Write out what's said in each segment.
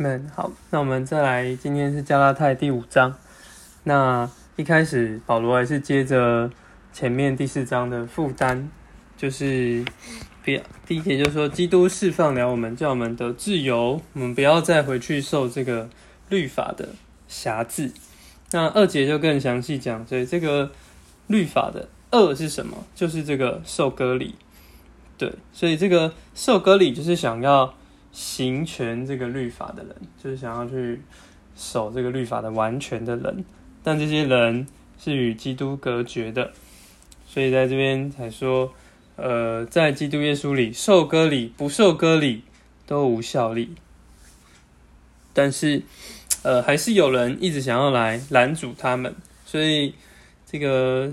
们好，那我们再来，今天是加拉太第五章。那一开始保罗还是接着前面第四章的负担，就是不要第一节就是说基督释放了我们，叫我们得自由，我们不要再回去受这个律法的辖制。那二节就更详细讲，所以这个律法的恶是什么？就是这个受割礼。对，所以这个受割礼就是想要行全这个律法的人，就是想要去守这个律法的完全的人，但这些人是与基督隔绝的，所以在这边才说，呃，在基督耶稣里受割礼不受割礼都无效力，但是呃，还是有人一直想要来拦阻他们，所以这个。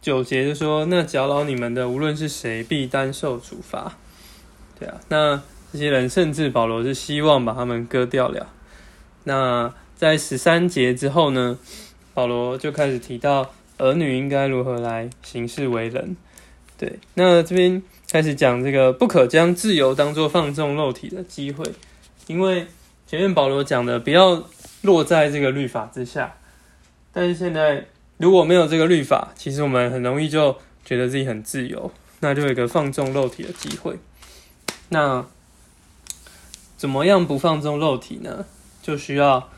九节就说：“那搅扰你们的，无论是谁，必单受处罚。”对啊，那这些人甚至保罗是希望把他们割掉了。那在十三节之后呢，保罗就开始提到儿女应该如何来行事为人。对，那这边开始讲这个不可将自由当作放纵肉体的机会，因为前面保罗讲的不要落在这个律法之下，但是现在。如果没有这个律法，其实我们很容易就觉得自己很自由，那就有一个放纵肉体的机会。那怎么样不放纵肉体呢？就需要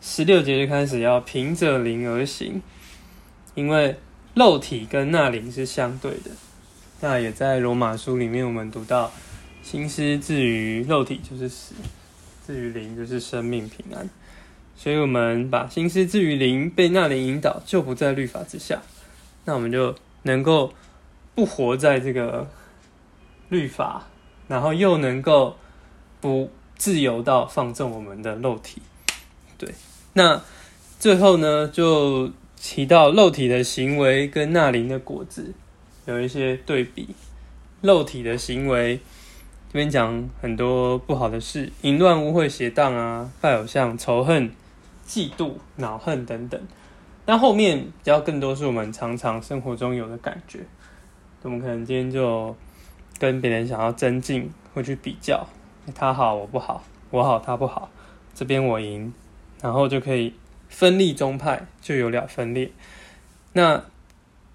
十六节就开始要凭着灵而行，因为肉体跟那灵是相对的。那也在罗马书里面，我们读到心思至于肉体就是死，至于灵就是生命平安。所以，我们把心思置于灵，被那灵引导，就不在律法之下。那我们就能够不活在这个律法，然后又能够不自由到放纵我们的肉体。对，那最后呢，就提到肉体的行为跟那灵的果子有一些对比。肉体的行为这边讲很多不好的事，淫乱、污秽、邪荡啊，拜偶像、仇恨。嫉妒、恼恨等等，那后面比较更多是我们常常生活中有的感觉。我们可能今天就跟别人想要增进，会去比较，他好我不好，我好他不好，这边我赢，然后就可以分立宗派，就有了分裂。那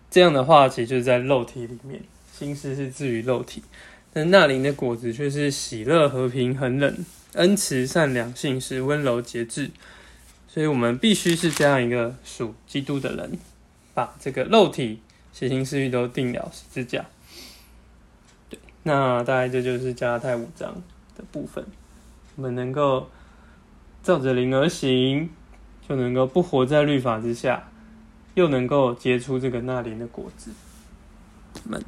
这样的话，其实就是在肉体里面，心思是置于肉体，但那灵的果子却是喜乐、和平、恒忍、恩慈、善良、信实、温柔、节制。所以我们必须是这样一个属基督的人，把这个肉体、血腥私欲都定了十字架。对，那大概这就是加拉太五章的部分。我们能够照着灵而行，就能够不活在律法之下，又能够结出这个那灵的果子。们。